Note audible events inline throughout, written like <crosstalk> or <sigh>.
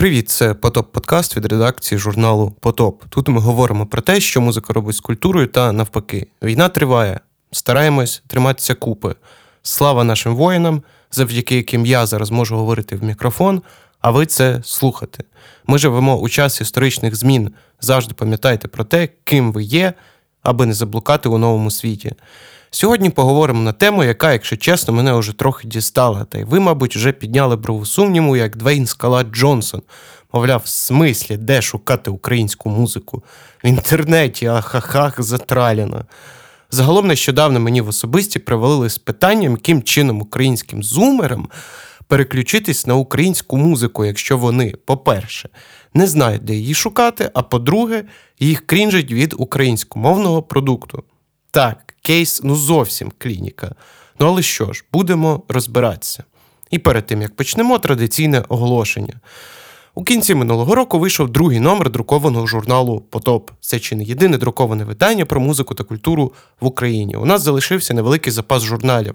Привіт, це Потоп Подкаст від редакції журналу Потоп. Тут ми говоримо про те, що музика робить з культурою та навпаки. Війна триває. Стараємось триматися купи. Слава нашим воїнам, завдяки яким я зараз можу говорити в мікрофон, а ви це слухати. Ми живемо у час історичних змін. Завжди пам'ятайте про те, ким ви є, аби не заблукати у новому світі. Сьогодні поговоримо на тему, яка, якщо чесно, мене вже трохи дістала. Та й ви, мабуть, вже підняли брову сумніву, як Двейн Скала Джонсон. Мовляв, в смислі, де шукати українську музику? В інтернеті, ахахах, затраліна. Загалом нещодавно мені в особисті привалили з питанням, яким чином українським зумерам переключитись на українську музику, якщо вони, по-перше, не знають, де її шукати, а по-друге, їх крінжать від українськомовного продукту. Так, кейс ну зовсім клініка. Ну але що ж, будемо розбиратися. І перед тим як почнемо, традиційне оголошення. У кінці минулого року вийшов другий номер друкованого журналу Потоп. Це чи не єдине друковане видання про музику та культуру в Україні. У нас залишився невеликий запас журналів.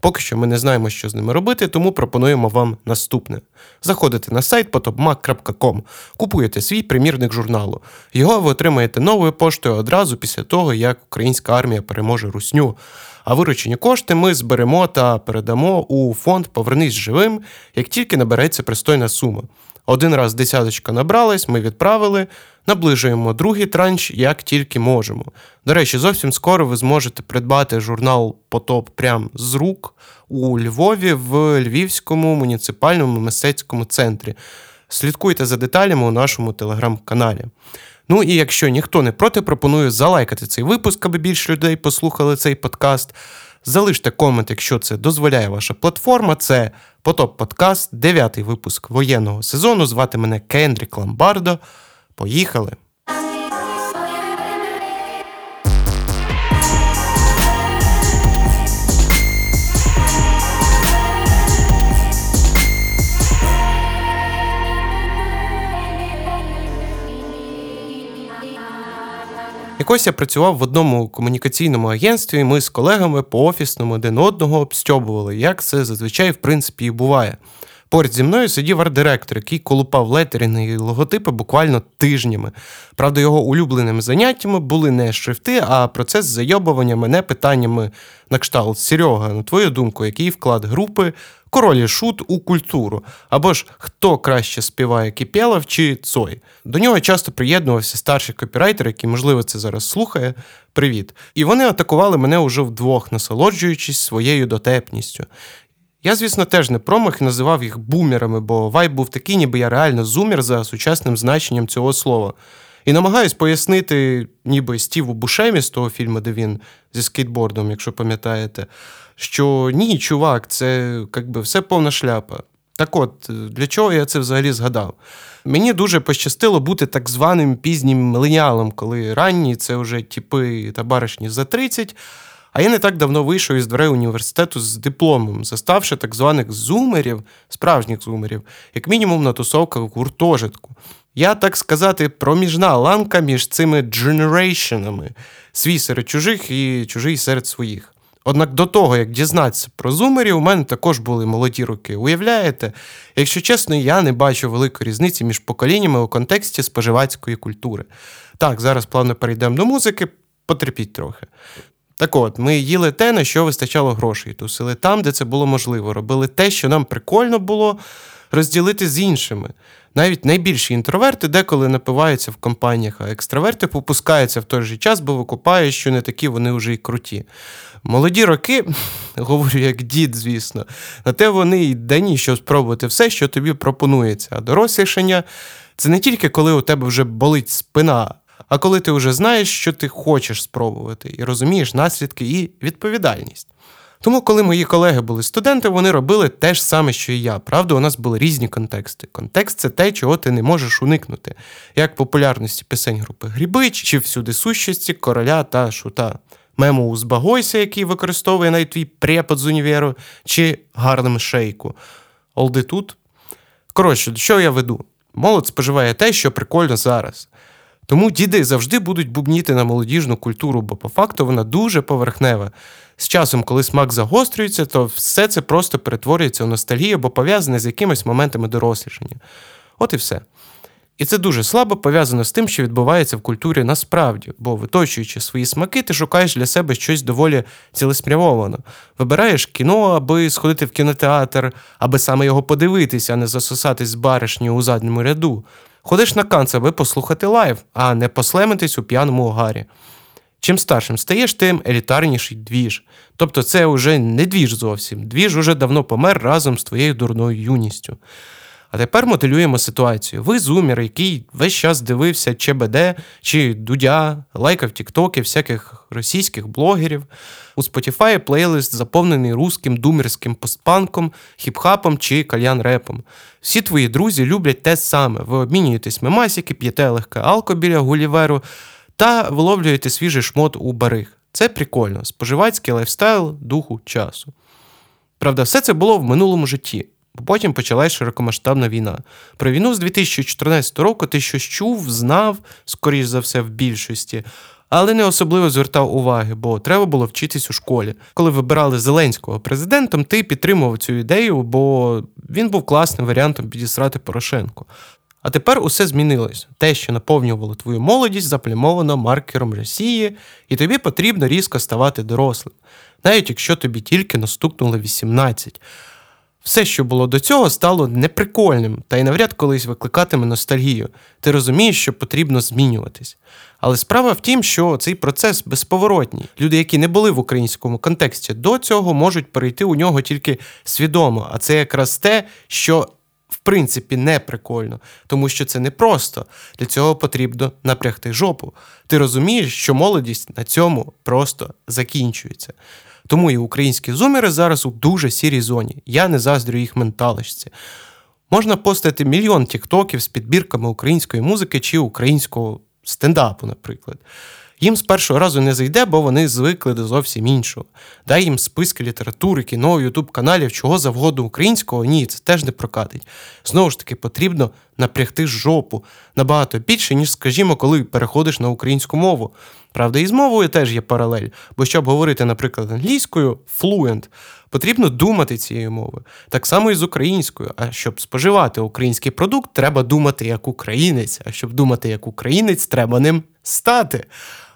Поки що ми не знаємо, що з ними робити, тому пропонуємо вам наступне: заходите на сайт potopmac.com, купуєте свій примірник журналу. Його ви отримаєте новою поштою одразу після того, як українська армія переможе русню. А виручені кошти ми зберемо та передамо у фонд Повернись живим, як тільки набереться пристойна сума. Один раз десяточка набралась, ми відправили, наближуємо другий транш, як тільки можемо. До речі, зовсім скоро ви зможете придбати журнал Потоп прямо з рук у Львові в Львівському муніципальному мистецькому центрі. Слідкуйте за деталями у нашому телеграм-каналі. Ну і якщо ніхто не проти, пропоную залайкати цей випуск, аби більше людей послухали цей подкаст. Залиште комент, якщо це дозволяє ваша платформа. Це Потоп Подкаст, дев'ятий випуск воєнного сезону. Звати мене Кендрік Ламбардо. Поїхали! Якось я працював в одному комунікаційному агентстві, і ми з колегами по офісному один одного обстьобували, як це зазвичай в принципі і буває. Поряд зі мною сидів арт-директор, який колупав летерінги і логотипи буквально тижнями. Правда, його улюбленими заняттями були не шрифти, а процес зайобування мене питаннями на кшталт Серега, на твою думку, який вклад групи король і шут у культуру, або ж хто краще співає Кіпєлов чи Цой. До нього часто приєднувався старший копірайтер, який, можливо, це зараз слухає. Привіт. І вони атакували мене уже вдвох, насолоджуючись своєю дотепністю. Я, звісно, теж не промах і називав їх бумерами, бо вайб був такий, ніби я реально зумер за сучасним значенням цього слова. І намагаюсь пояснити, ніби Стіву Бушемі з того фільму, де він зі скейтбордом, якщо пам'ятаєте, що ні, чувак, це якби все повна шляпа. Так от, для чого я це взагалі згадав? Мені дуже пощастило бути так званим пізнім миленіалом, коли ранні це вже типи та баришні за 30. А я не так давно вийшов із дверей університету з дипломом, заставши так званих зумерів, справжніх зумерів, як мінімум на тусовках в гуртожитку. Я, так сказати, проміжна ланка між цими дженерейшенами, свій серед чужих і чужий серед своїх. Однак до того, як дізнатися про зумерів, у мене також були молоді роки. Уявляєте, якщо чесно, я не бачу великої різниці між поколіннями у контексті споживацької культури. Так, зараз плавно перейдемо до музики, потерпіть трохи. Так от, ми їли те, на що вистачало грошей, тусили там, де це було можливо. Робили те, що нам прикольно було розділити з іншими. Навіть найбільші інтроверти деколи напиваються в компаніях, а екстраверти попускаються в той же час, бо викупають, що не такі вони вже й круті. Молоді роки, <laughs> говорю як дід, звісно, на те вони й дані, щоб спробувати все, що тобі пропонується. А дорослішання це не тільки коли у тебе вже болить спина, а коли ти вже знаєш, що ти хочеш спробувати, і розумієш наслідки і відповідальність. Тому, коли мої колеги були студенти, вони робили те ж саме, що і я. Правда, у нас були різні контексти. Контекст це те, чого ти не можеш уникнути, як популярності пісень групи Грібич чи всюди сущості короля та шута. Мему Узбагойся, який використовує навіть твій препод з універу, чи гарним шейку. Олди тут. Коротше, що я веду? Молодь споживає те, що прикольно зараз. Тому діди завжди будуть бубніти на молодіжну культуру, бо по факту вона дуже поверхнева. З часом, коли смак загострюється, то все це просто перетворюється у ностальгію або пов'язане з якимись моментами дорослішання. От і все. І це дуже слабо пов'язано з тим, що відбувається в культурі насправді, бо виточуючи свої смаки, ти шукаєш для себе щось доволі цілеспрямовано. Вибираєш кіно, аби сходити в кінотеатр, аби саме його подивитися, а не засосатись з баришнею у задньому ряду. Ходиш на канц, аби послухати лайв, а не послемитись у п'яному угарі. Чим старшим стаєш, тим елітарніший двіж. Тобто це вже не двіж зовсім. Двіж уже давно помер разом з твоєю дурною юністю. А тепер моделюємо ситуацію. Ви зумір, який весь час дивився ЧБД чи Дудя, лайкав Тіктоки, всяких російських блогерів. У Spotify плейлист заповнений русським думерським постпанком, хіп-хопом чи кальян-репом. Всі твої друзі люблять те саме. Ви обмінюєтесь мемасіки, п'єте легке алко біля гуліверу та виловлюєте свіжий шмот у бариг. Це прикольно, споживацький лайфстайл духу часу. Правда, все це було в минулому житті. Бо потім почалась широкомасштабна війна. Про війну з 2014 року ти щось чув, знав, скоріш за все, в більшості, але не особливо звертав уваги, бо треба було вчитись у школі. Коли вибирали Зеленського президентом, ти підтримував цю ідею, бо він був класним варіантом підісрати Порошенко. А тепер усе змінилось. Те, що наповнювало твою молодість, заплямовано маркером Росії, і тобі потрібно різко ставати дорослим, навіть якщо тобі тільки настукнуло 18. Все, що було до цього, стало неприкольним та й навряд колись викликатиме ностальгію. Ти розумієш, що потрібно змінюватись. Але справа в тім, що цей процес безповоротній. Люди, які не були в українському контексті до цього, можуть перейти у нього тільки свідомо. А це якраз те, що в принципі не прикольно, тому що це не просто. Для цього потрібно напрягти жопу. Ти розумієш, що молодість на цьому просто закінчується. Тому і українські зумери зараз у дуже сірій зоні. Я не заздрю їх менталочці. Можна постати мільйон тіктоків з підбірками української музики чи українського стендапу, наприклад. Їм з першого разу не зайде, бо вони звикли до зовсім іншого. Дай їм списки літератури, кіно, ютуб каналів, чого завгодно українського, ні, це теж не прокатить. Знову ж таки, потрібно напрягти жопу набагато більше, ніж, скажімо, коли переходиш на українську мову. Правда, і з мовою теж є паралель, бо щоб говорити, наприклад, англійською, fluent, потрібно думати цією мовою. Так само і з українською. А щоб споживати український продукт, треба думати як українець. А щоб думати як українець, треба ним стати.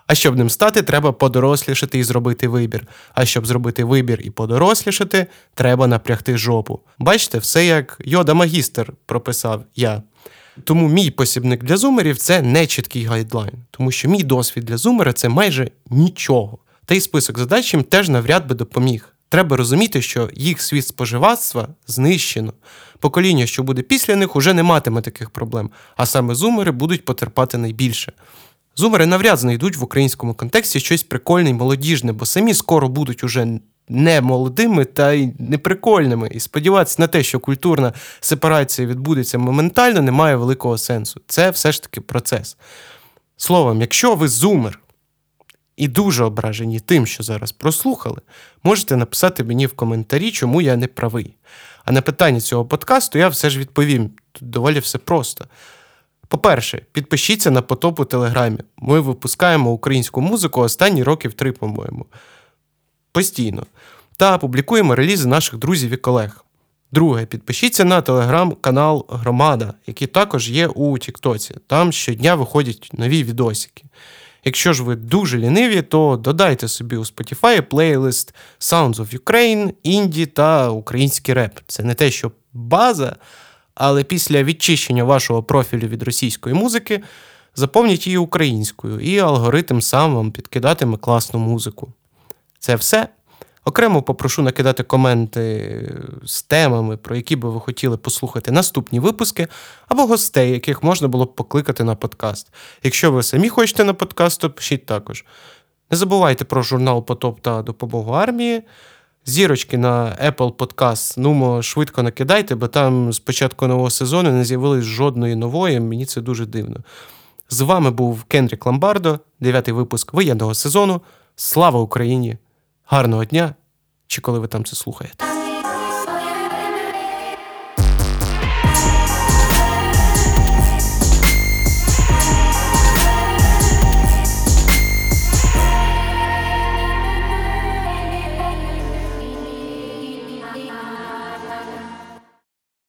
А щоб ним стати, треба подорослішати і зробити вибір. А щоб зробити вибір і подорослішати, треба напрягти жопу. Бачите, все як Йода Магістр прописав я. Тому мій посібник для зумерів це не чіткий гайдлайн, тому що мій досвід для зумера це майже нічого. Та й список задач їм теж навряд би допоміг. Треба розуміти, що їх світ споживацтва знищено. Покоління, що буде після них, уже не матиме таких проблем, а саме зумери будуть потерпати найбільше. Зумери навряд знайдуть в українському контексті щось прикольне й молодіжне, бо самі скоро будуть уже не молодими та й неприкольними. І сподіватися на те, що культурна сепарація відбудеться моментально, не має великого сенсу. Це все ж таки процес. Словом, якщо ви зумер і дуже ображені тим, що зараз прослухали, можете написати мені в коментарі, чому я не правий. А на питання цього подкасту я все ж відповім. Доволі все просто. По-перше, підпишіться на потоп у Телеграмі. Ми випускаємо українську музику останні років три, по-моєму. Постійно. Та публікуємо релізи наших друзів і колег. Друге, підпишіться на телеграм-канал Громада, який також є у Тіктоці. Там щодня виходять нові відосики. Якщо ж ви дуже ліниві, то додайте собі у Spotify плейлист Sounds of Ukraine, інді та український реп. Це не те, що база, але після відчищення вашого профілю від російської музики заповніть її українською, і алгоритм сам вам підкидатиме класну музику. Це все. Окремо попрошу накидати коменти з темами, про які би ви хотіли послухати наступні випуски, або гостей, яких можна було б покликати на подкаст. Якщо ви самі хочете на подкаст, то пишіть також. Не забувайте про журнал Потоп та допомогу армії. Зірочки на Apple Podcast, ну, швидко накидайте, бо там з початку нового сезону не з'явилось жодної нової, мені це дуже дивно. З вами був Кенрік Ламбардо, дев'ятий випуск воєнного сезону. Слава Україні! Гарного дня! Чи коли ви там це слухаєте?